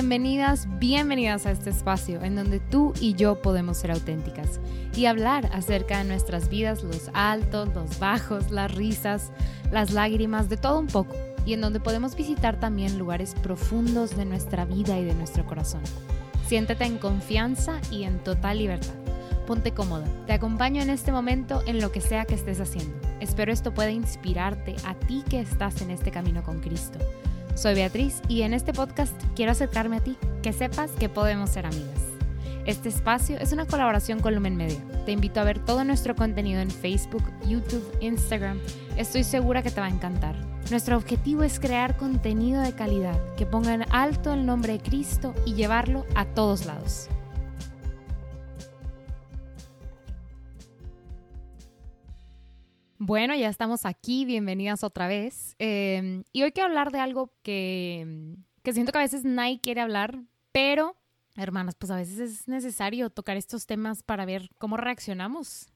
Bienvenidas, bienvenidas a este espacio en donde tú y yo podemos ser auténticas y hablar acerca de nuestras vidas, los altos, los bajos, las risas, las lágrimas, de todo un poco y en donde podemos visitar también lugares profundos de nuestra vida y de nuestro corazón. Siéntete en confianza y en total libertad. Ponte cómoda. Te acompaño en este momento en lo que sea que estés haciendo. Espero esto pueda inspirarte a ti que estás en este camino con Cristo. Soy Beatriz y en este podcast quiero acercarme a ti, que sepas que podemos ser amigas. Este espacio es una colaboración con Lumen Media. Te invito a ver todo nuestro contenido en Facebook, YouTube, Instagram. Estoy segura que te va a encantar. Nuestro objetivo es crear contenido de calidad que ponga en alto el nombre de Cristo y llevarlo a todos lados. Bueno, ya estamos aquí, bienvenidas otra vez. Em, y hoy quiero hablar de algo que, que siento que a veces nadie quiere hablar, pero, hermanas, pues a veces es necesario tocar estos temas para ver cómo reaccionamos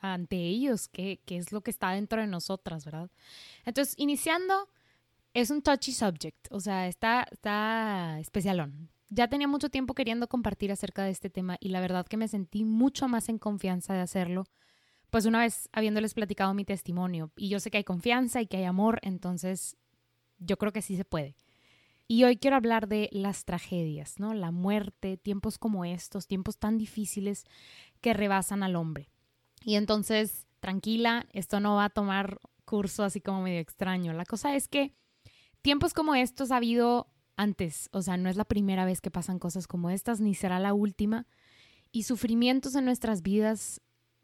ante ellos, qué, qué es lo que está dentro de nosotras, ¿verdad? Entonces, iniciando, es un touchy subject, o sea, está, está especialón. Ya tenía mucho tiempo queriendo compartir acerca de este tema y la verdad que me sentí mucho más en confianza de hacerlo pues una vez habiéndoles platicado mi testimonio, y yo sé que hay confianza y que hay amor, entonces yo creo que sí se puede. Y hoy quiero hablar de las tragedias, ¿no? La muerte, tiempos como estos, tiempos tan difíciles que rebasan al hombre. Y entonces, tranquila, esto no va a tomar curso así como medio extraño. La cosa es que tiempos como estos ha habido antes, o sea, no es la primera vez que pasan cosas como estas, ni será la última. Y sufrimientos en nuestras vidas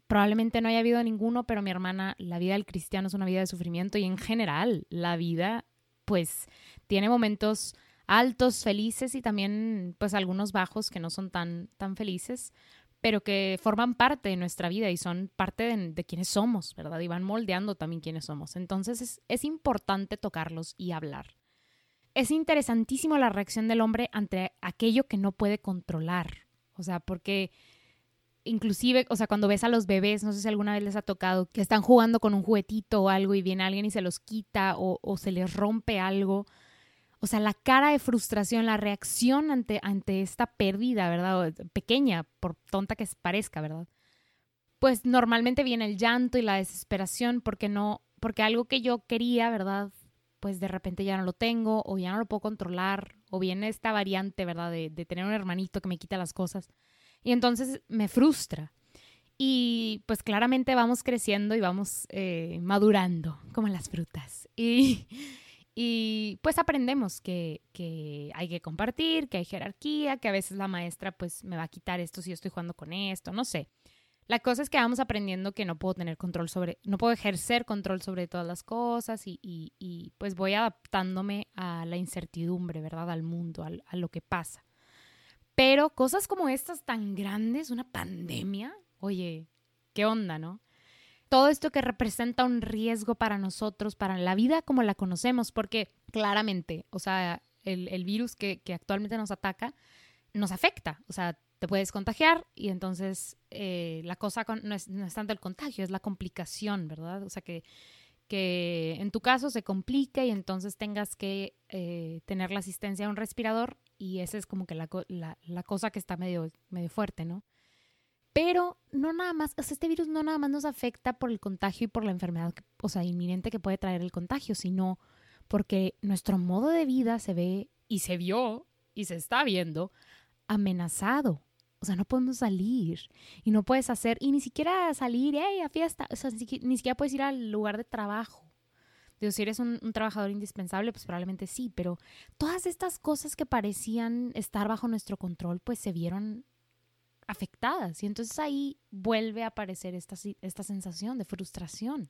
Probablemente no haya habido ninguno, pero mi hermana, la vida del cristiano es una vida de sufrimiento y en general la vida pues tiene momentos altos, felices y también pues algunos bajos que no son tan, tan felices, pero que forman parte de nuestra vida y son parte de, quienes somos, ¿verdad? Y van moldeando también quienes somos. Entonces es, es importante tocarlos y hablar. Es interesantísimo la reacción del hombre ante aquello que no puede controlar. O sea, porque inclusive, o sea, cuando ves a los bebés, no sé si alguna vez les ha tocado, que están jugando con un juguetito o algo y viene alguien y se los quita o, se les rompe algo. O sea, la cara de frustración, la reacción ante, ante esta pérdida, ¿verdad? Pequeña, por tonta que parezca, ¿verdad? Pues normalmente viene el llanto y la desesperación porque no, porque algo que yo quería, ¿verdad? Pues de repente ya no lo tengo o ya no lo puedo controlar o viene esta variante, ¿verdad? De, de tener un hermanito que me quita las cosas. Y entonces me frustra. Y pues claramente vamos creciendo y vamos eh, madurando, como las frutas. Y, y pues aprendemos que, que, hay que compartir, que hay jerarquía, que a veces la maestra pues me va a quitar esto si yo estoy jugando con esto, no sé. La cosa es que vamos aprendiendo que no puedo tener control sobre, no puedo ejercer control sobre todas las cosas y, y, y pues voy adaptándome a la incertidumbre, ¿verdad? Al mundo, a lo que pasa. Pero cosas como estas tan grandes, una pandemia, oye, ¿qué onda, no? Todo esto que representa un riesgo para nosotros, para la vida como la conocemos, porque claramente, o sea, el, virus que, actualmente nos ataca nos afecta, o sea, te puedes contagiar y entonces eh, la cosa no, es, tanto el contagio, es la complicación, ¿verdad? O sea, que en tu caso se complique y entonces tengas que eh, tener la asistencia a un respirador y esa es como que la, la, cosa que está medio, medio fuerte, ¿no? Pero no nada más, o sea, este virus no nada más nos afecta por el contagio y por la enfermedad, o sea, inminente que puede traer el contagio, sino porque nuestro modo de vida se ve y se vio y se está viendo amenazado o sea, no podemos salir y no puedes hacer, y ni siquiera salir hey, a fiesta, o sea, ni, siquiera puedes ir al lugar de trabajo. Digo, si eres un, trabajador indispensable, pues probablemente sí, pero todas estas cosas que parecían estar bajo nuestro control, pues se vieron afectadas. Y entonces ahí vuelve a aparecer esta, esta sensación de frustración.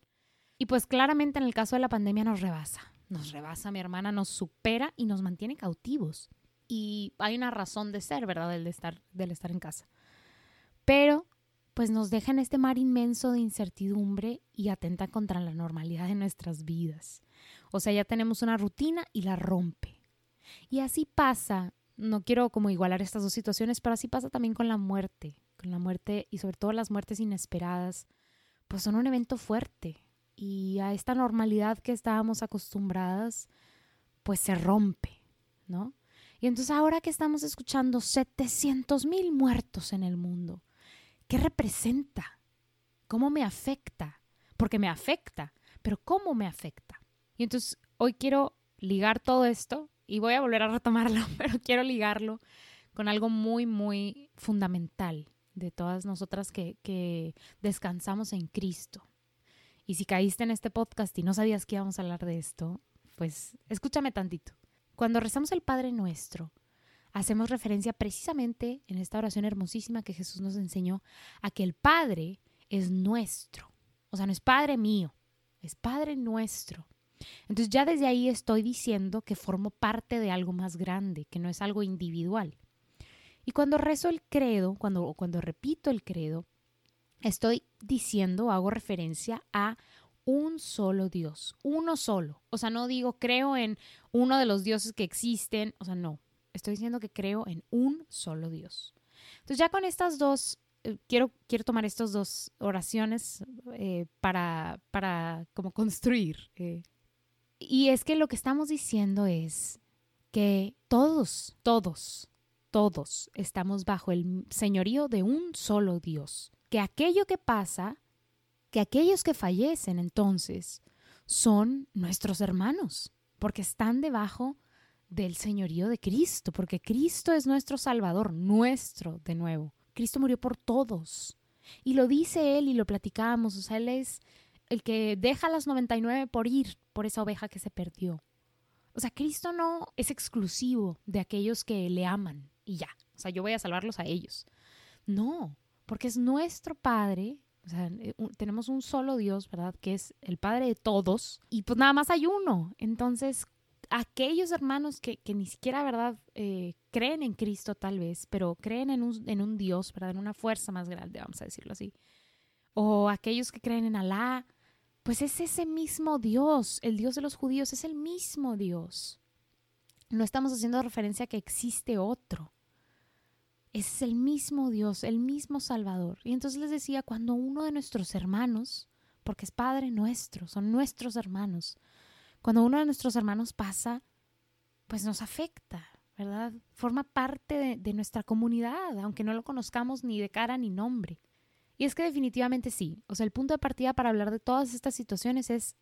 Y pues claramente en el caso de la pandemia nos rebasa, nos rebasa mi hermana, nos supera y nos mantiene cautivos y hay una razón de ser, ¿verdad? Del estar, del estar en casa. Pero pues nos deja en este mar inmenso de incertidumbre y atenta contra la normalidad de nuestras vidas. O sea, ya tenemos una rutina y la rompe. Y así pasa, no quiero como igualar estas dos situaciones, pero así pasa también con la muerte, con la muerte y sobre todo las muertes inesperadas, pues son un evento fuerte. Y a esta normalidad que estábamos acostumbradas, pues se rompe, ¿no? Y entonces ahora que estamos escuchando 700 mil muertos en el mundo, ¿qué representa? ¿Cómo me afecta? Porque me afecta, pero ¿cómo me afecta? Y entonces hoy quiero ligar todo esto y voy a volver a retomarlo, pero quiero ligarlo con algo muy, muy fundamental de todas nosotras que, que descansamos en Cristo. Y si caíste en este podcast y no sabías que íbamos a hablar de esto, pues escúchame tantito. Cuando rezamos el Padre Nuestro, hacemos referencia precisamente en esta oración hermosísima que Jesús nos enseñó a que el Padre es nuestro. O sea, no es Padre mío, es Padre nuestro. Entonces ya desde ahí estoy diciendo que formo parte de algo más grande, que no es algo individual. Y cuando rezo el credo, cuando, cuando repito el credo, estoy diciendo, hago referencia a un solo Dios, uno solo. O sea, no digo creo en uno de los dioses que existen, o sea, no, estoy diciendo que creo en un solo Dios. Entonces ya con estas dos, eh, quiero, quiero tomar estas dos oraciones eh, para, para como construir. Eh. Y es que lo que estamos diciendo es que todos, todos, todos estamos bajo el señorío de un solo Dios. Que aquello que pasa que aquellos que fallecen entonces son nuestros hermanos, porque están debajo del señorío de Cristo, porque Cristo es nuestro Salvador, nuestro de nuevo. Cristo murió por todos. Y lo dice Él y lo platicamos, o sea, Él es el que deja las 99 por ir por esa oveja que se perdió. O sea, Cristo no es exclusivo de aquellos que le aman y ya. O sea, yo voy a salvarlos a ellos. No, porque es nuestro Padre o sea, tenemos un solo Dios, ¿verdad? Que es el Padre de todos. Y pues nada más hay uno. Entonces, aquellos hermanos que, ni siquiera, ¿verdad? Eh, creen en Cristo tal vez, pero creen en un, en un Dios, ¿verdad? En una fuerza más grande, vamos a decirlo así. O aquellos que creen en Alá, pues es ese mismo Dios. El Dios de los judíos es el mismo Dios. No estamos haciendo referencia a que existe otro es el mismo Dios, el mismo Salvador. Y entonces les decía, cuando uno de nuestros hermanos, porque es Padre nuestro, son nuestros hermanos, cuando uno de nuestros hermanos pasa, pues nos afecta, ¿verdad? Forma parte de, de nuestra comunidad, aunque no lo conozcamos ni de cara ni nombre. Y es que definitivamente sí, o sea, el punto de partida para hablar de todas estas situaciones es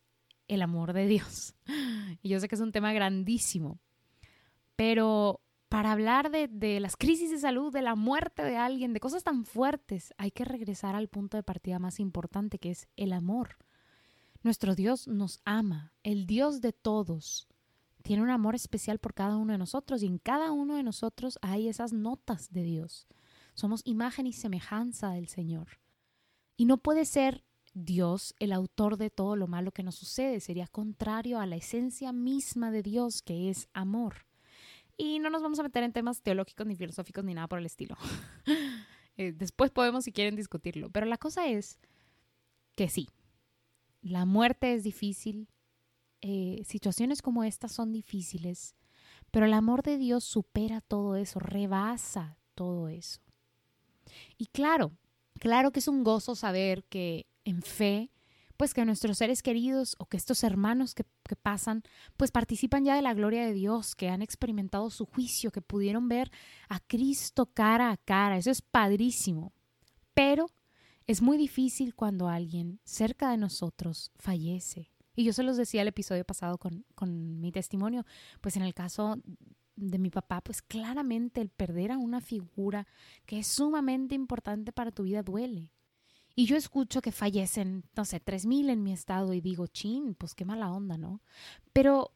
el amor de Dios. Y yo sé que es un tema grandísimo, pero para hablar de, las crisis de salud, de la muerte de alguien, de cosas tan fuertes, hay que regresar al punto de partida más importante, que es el amor. Nuestro Dios nos ama, el Dios de todos. Tiene un amor especial por cada uno de nosotros y en cada uno de nosotros hay esas notas de Dios. Somos imagen y semejanza del Señor. Y no puede ser Dios el autor de todo lo malo que nos sucede, sería contrario a la esencia misma de Dios, que es amor. Y no nos vamos a meter en temas teológicos ni filosóficos ni nada por el estilo. Eh, después podemos, si quieren, discutirlo. Pero la cosa es que sí, la muerte es difícil, eh, situaciones como estas son difíciles, pero el amor de Dios supera todo eso, rebasa todo eso. Y claro, claro que es un gozo saber que en fe pues que nuestros seres queridos o que estos hermanos que, pasan, pues participan ya de la gloria de Dios, que han experimentado su juicio, que pudieron ver a Cristo cara a cara. Eso es padrísimo. Pero es muy difícil cuando alguien cerca de nosotros fallece. Y yo se los decía el episodio pasado con, con mi testimonio, pues en el caso de mi papá, pues claramente el perder a una figura que es sumamente importante para tu vida duele. Y yo escucho que fallecen, no sé, tres mil en mi estado y digo, chin, pues qué mala onda, ¿no? Pero,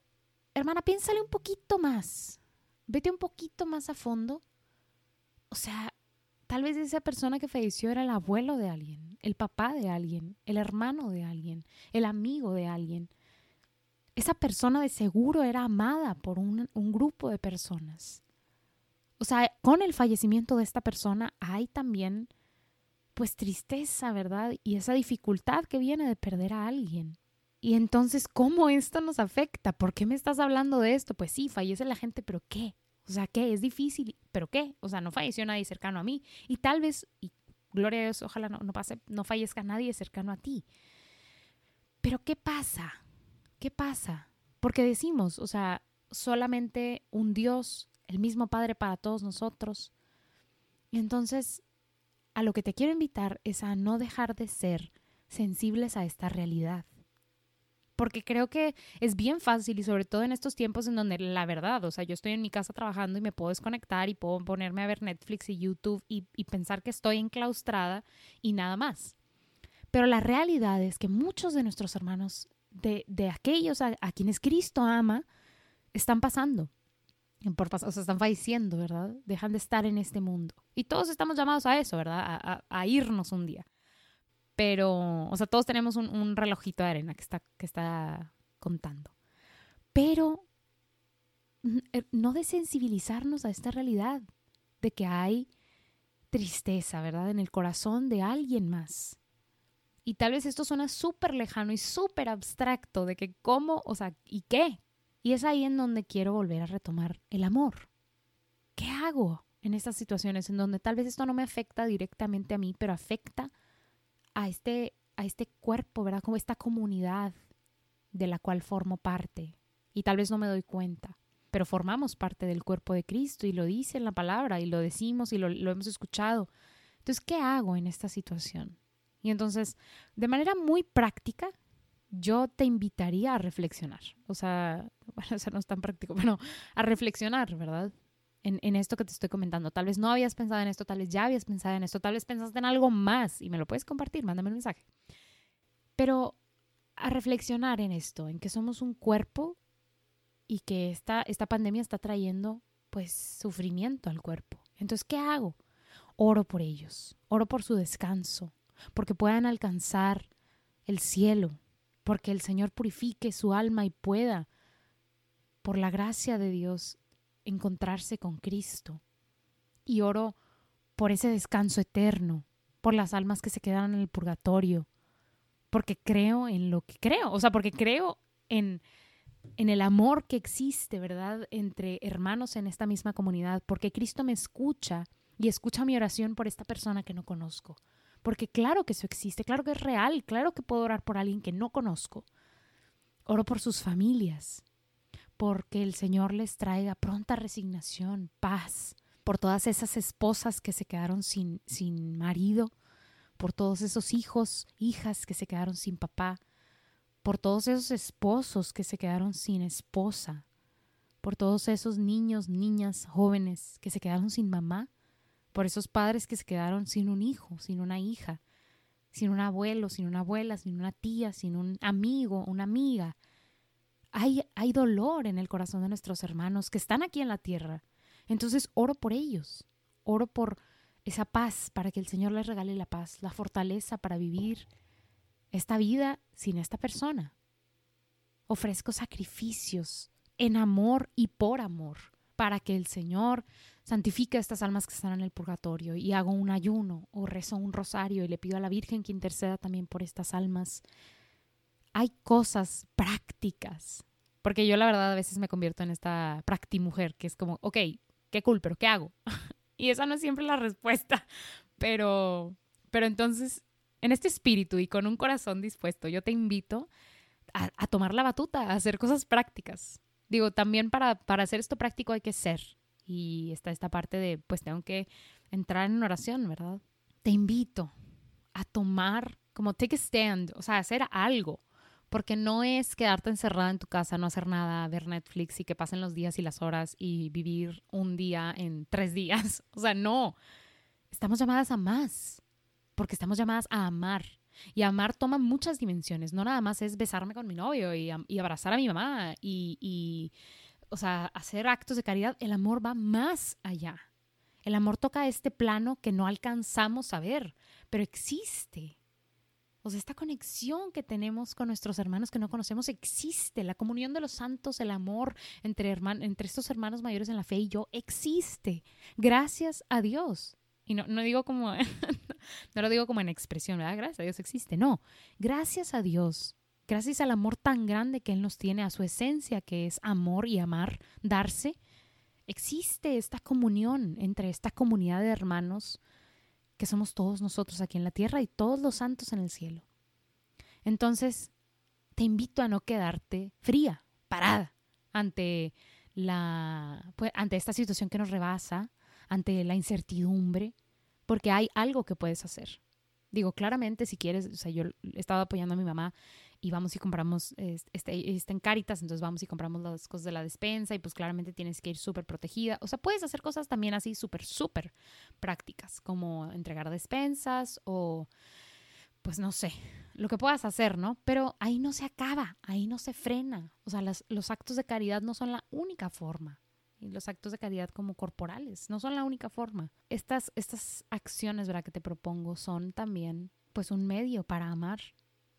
hermana, piénsale un poquito más. Vete un poquito más a fondo. O sea, tal vez esa persona que falleció era el abuelo de alguien, el papá de alguien, el hermano de alguien, el amigo de alguien. Esa persona de seguro era amada por un, grupo de personas. O sea, con el fallecimiento de esta persona hay también pues tristeza, ¿verdad? Y esa dificultad que viene de perder a alguien. Y entonces, ¿cómo esto nos afecta? ¿Por qué me estás hablando de esto? Pues sí, fallece la gente, pero ¿qué? O sea, ¿qué? Es difícil, pero ¿qué? O sea, no falleció nadie cercano a mí. Y tal vez, y gloria a Dios, ojalá no, no pase, no fallezca nadie cercano a ti. Pero ¿qué pasa? ¿Qué pasa? Porque decimos, o sea, solamente un Dios el mismo Padre para todos nosotros. Y entonces, a lo que te quiero invitar es a no dejar de ser sensibles a esta realidad. Porque creo que es bien fácil y sobre todo en estos tiempos en donde la verdad, o sea, yo estoy en mi casa trabajando y me puedo desconectar y puedo ponerme a ver Netflix y YouTube y, pensar que estoy enclaustrada y nada más. Pero la realidad es que muchos de nuestros hermanos, de, aquellos a, quienes Cristo ama, están pasando. Por, o sea, están falleciendo, ¿verdad? Dejan de estar en este mundo. Y todos estamos llamados a eso, ¿verdad? a irnos un día. Pero, o sea, todos tenemos un, relojito de arena que está, que está contando. Pero eh, no desensibilizarnos a esta realidad de que hay tristeza, ¿verdad? En el corazón de alguien más. Y tal vez esto suena súper lejano y súper abstracto de que cómo, o sea, ¿y qué? Y es ahí en donde quiero volver a retomar el amor. ¿Qué hago en estas situaciones en donde tal vez esto no me afecta directamente a mí, pero afecta a este, a este cuerpo, ¿verdad? Como esta comunidad de la cual formo parte. Y tal vez no me doy cuenta, pero formamos parte del cuerpo de Cristo y lo dice en la palabra y lo decimos y lo, lo hemos escuchado. Entonces, ¿qué hago en esta situación? Y entonces, de manera muy práctica, yo te invitaría a reflexionar. O sea, bueno, eso no es tan práctico, pero a reflexionar, ¿verdad? En, esto que te estoy comentando. Tal vez no habías pensado en esto, tal vez ya habías pensado en esto, tal vez pensaste en algo más y me lo puedes compartir, mándame un mensaje. Pero a reflexionar en esto, en que somos un cuerpo y que esta, esta pandemia está trayendo pues sufrimiento al cuerpo. Entonces, ¿qué hago? Oro por ellos, oro por su descanso, porque puedan alcanzar el cielo, porque el Señor purifique su alma y pueda, por la gracia de Dios, encontrarse con Cristo. Y oro por ese descanso eterno, por las almas que se quedan en el purgatorio, porque creo en lo que creo, o sea, porque creo en, en el amor que existe, ¿verdad?, entre hermanos en esta misma comunidad, porque Cristo me escucha y escucha mi oración por esta persona que no conozco. Porque claro que eso existe, claro que es real, claro que puedo orar por alguien que no conozco. Oro por sus familias, porque el Señor les traiga pronta resignación, paz, por todas esas esposas que se quedaron sin, sin marido, por todos esos hijos, hijas que se quedaron sin papá, por todos esos esposos que se quedaron sin esposa, por todos esos niños, niñas, jóvenes que se quedaron sin mamá, por esos padres que se quedaron sin un hijo, sin una hija, sin un abuelo, sin una abuela, sin una tía, sin un amigo, una amiga, hay, hay dolor en el corazón de nuestros hermanos que están aquí en la tierra. Entonces oro por ellos, oro por esa paz, para que el Señor les regale la paz, la fortaleza para vivir esta vida sin esta persona. Ofrezco sacrificios en amor y por amor, para que el Señor santifique a estas almas que están en el purgatorio y hago un ayuno o rezo un rosario y le pido a la Virgen que interceda también por estas almas hay cosas prácticas. Porque yo la verdad a veces me convierto en esta mujer que es como, ok, qué cool, pero ¿qué hago? y esa no es siempre la respuesta. Pero, pero entonces, en este espíritu y con un corazón dispuesto, yo te invito a, a tomar la batuta, a hacer cosas prácticas. Digo, también para, para hacer esto práctico hay que ser. Y está esta parte de, pues tengo que entrar en oración, ¿verdad? Te invito a tomar, como take a stand, o sea, hacer algo porque no es quedarte encerrada en tu casa, no hacer nada, ver Netflix y que pasen los días y las horas y vivir un día en tres días. O sea, no. Estamos llamadas a más, porque estamos llamadas a amar. Y amar toma muchas dimensiones. No nada más es besarme con mi novio y, abrazar a mi mamá y, y, o sea, hacer actos de caridad. El amor va más allá. El amor toca este plano que no alcanzamos a ver, pero existe. O sea, esta conexión que tenemos con nuestros hermanos que no conocemos existe. La comunión de los santos, el amor entre, entre estos hermanos mayores en la fe y yo existe. Gracias a Dios. Y no, no digo como, no lo digo como en expresión, ¿verdad? Gracias a Dios existe. No, gracias a Dios. Gracias al amor tan grande que Él nos tiene, a su esencia que es amor y amar, darse, existe esta comunión entre esta comunidad de hermanos que somos todos nosotros aquí en la tierra y todos los santos en el cielo. Entonces, te invito a no quedarte fría, parada, ante la, pues, ante esta situación que nos rebasa, ante la incertidumbre, porque hay algo que puedes hacer. Digo, claramente, si quieres, o sea, yo estaba apoyando a mi mamá y vamos y compramos, este, Caritas, entonces vamos y compramos las cosas de la despensa y pues claramente tienes que ir súper protegida. O sea, puedes hacer cosas también así súper, súper prácticas, como entregar despensas o pues no sé, lo que puedas hacer, ¿no? Pero ahí no se acaba, ahí no se frena. O sea, los actos de caridad no son la única forma. Y los actos de caridad como corporales no son la única forma. Estas, estas acciones, ¿verdad? Que te propongo son también pues un medio para amar,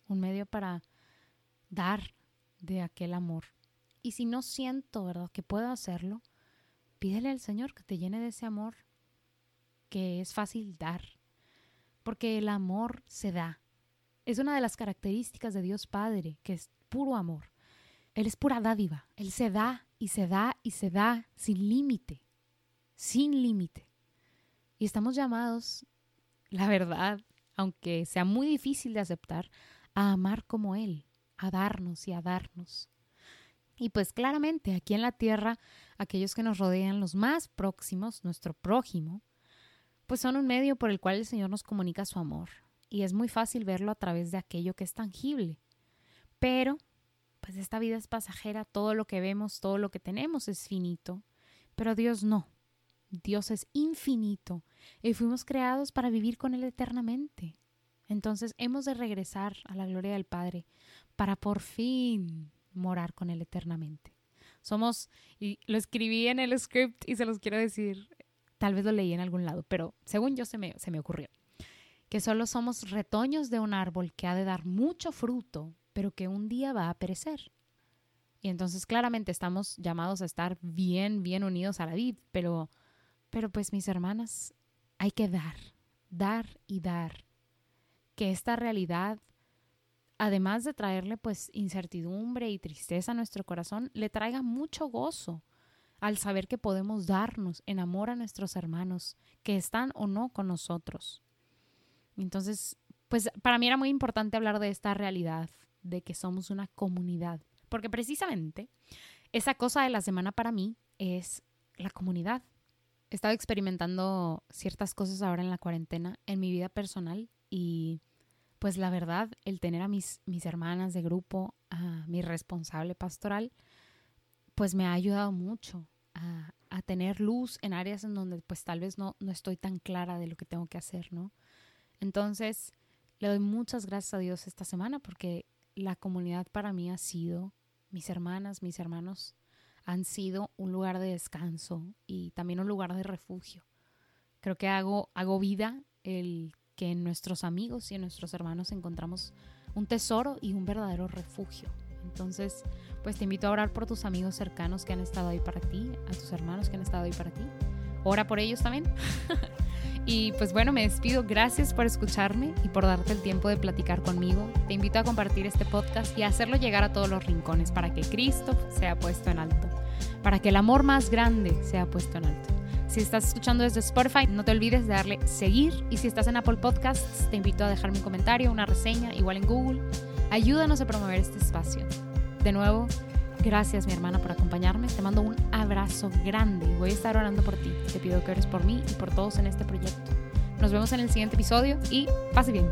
un medio para dar de aquel amor. Y si no siento, ¿verdad?, que puedo hacerlo, pídele al Señor que te llene de ese amor que es fácil dar. Porque el amor se da. Es una de las características de Dios Padre, que es puro amor. Él es pura dádiva. Él se da y se da y se da sin límite. Sin límite. Y estamos llamados, la verdad, aunque sea muy difícil de aceptar, a amar como Él, a darnos y a darnos. Y pues claramente aquí en la tierra, aquellos que nos rodean, los más próximos, nuestro prójimo, pues son un medio por el cual el Señor nos comunica su amor. Y es muy fácil verlo a través de aquello que es tangible. Pero, pues esta vida es pasajera, todo lo que vemos, todo lo que tenemos es finito. Pero Dios no. Dios es infinito y fuimos creados para vivir con Él eternamente. Entonces hemos de regresar a la gloria del Padre para por fin morar con Él eternamente. Somos, y lo escribí en el script y se los quiero decir, tal vez lo leí en algún lado, pero según yo se me, se me ocurrió, que solo somos retoños de un árbol que ha de dar mucho fruto, pero que un día va a perecer. Y entonces claramente estamos llamados a estar bien, bien unidos a la vid, pero, pero pues mis hermanas, hay que dar, dar y dar que esta realidad, además de traerle pues incertidumbre y tristeza a nuestro corazón, le traiga mucho gozo al saber que podemos darnos en amor a nuestros hermanos que están o no con nosotros. Entonces, pues para mí era muy importante hablar de esta realidad, de que somos una comunidad, porque precisamente esa cosa de la semana para mí es la comunidad. He estado experimentando ciertas cosas ahora en la cuarentena en mi vida personal y pues la verdad, el tener a mis, mis hermanas de grupo, a mi responsable pastoral, pues me ha ayudado mucho a, a, tener luz en áreas en donde pues tal vez no, no estoy tan clara de lo que tengo que hacer, ¿no? Entonces, le doy muchas gracias a Dios esta semana porque la comunidad para mí ha sido, mis hermanas, mis hermanos, han sido un lugar de descanso y también un lugar de refugio. Creo que hago, hago vida el que en nuestros amigos y en nuestros hermanos encontramos un tesoro y un verdadero refugio. Entonces, pues te invito a orar por tus amigos cercanos que han estado ahí para ti, a tus hermanos que han estado ahí para ti. Ora por ellos también. y pues bueno, me despido. Gracias por escucharme y por darte el tiempo de platicar conmigo. Te invito a compartir este podcast y a hacerlo llegar a todos los rincones para que Cristo sea puesto en alto, para que el amor más grande sea puesto en alto. Si estás escuchando desde Spotify, no te olvides de darle seguir. Y si estás en Apple Podcasts, te invito a dejarme un comentario, una reseña, igual en Google. Ayúdanos a promover este espacio. De nuevo, gracias mi hermana por acompañarme. Te mando un abrazo grande voy a estar orando por ti. Te pido que ores por mí y por todos en este proyecto. Nos vemos en el siguiente episodio y pase bien.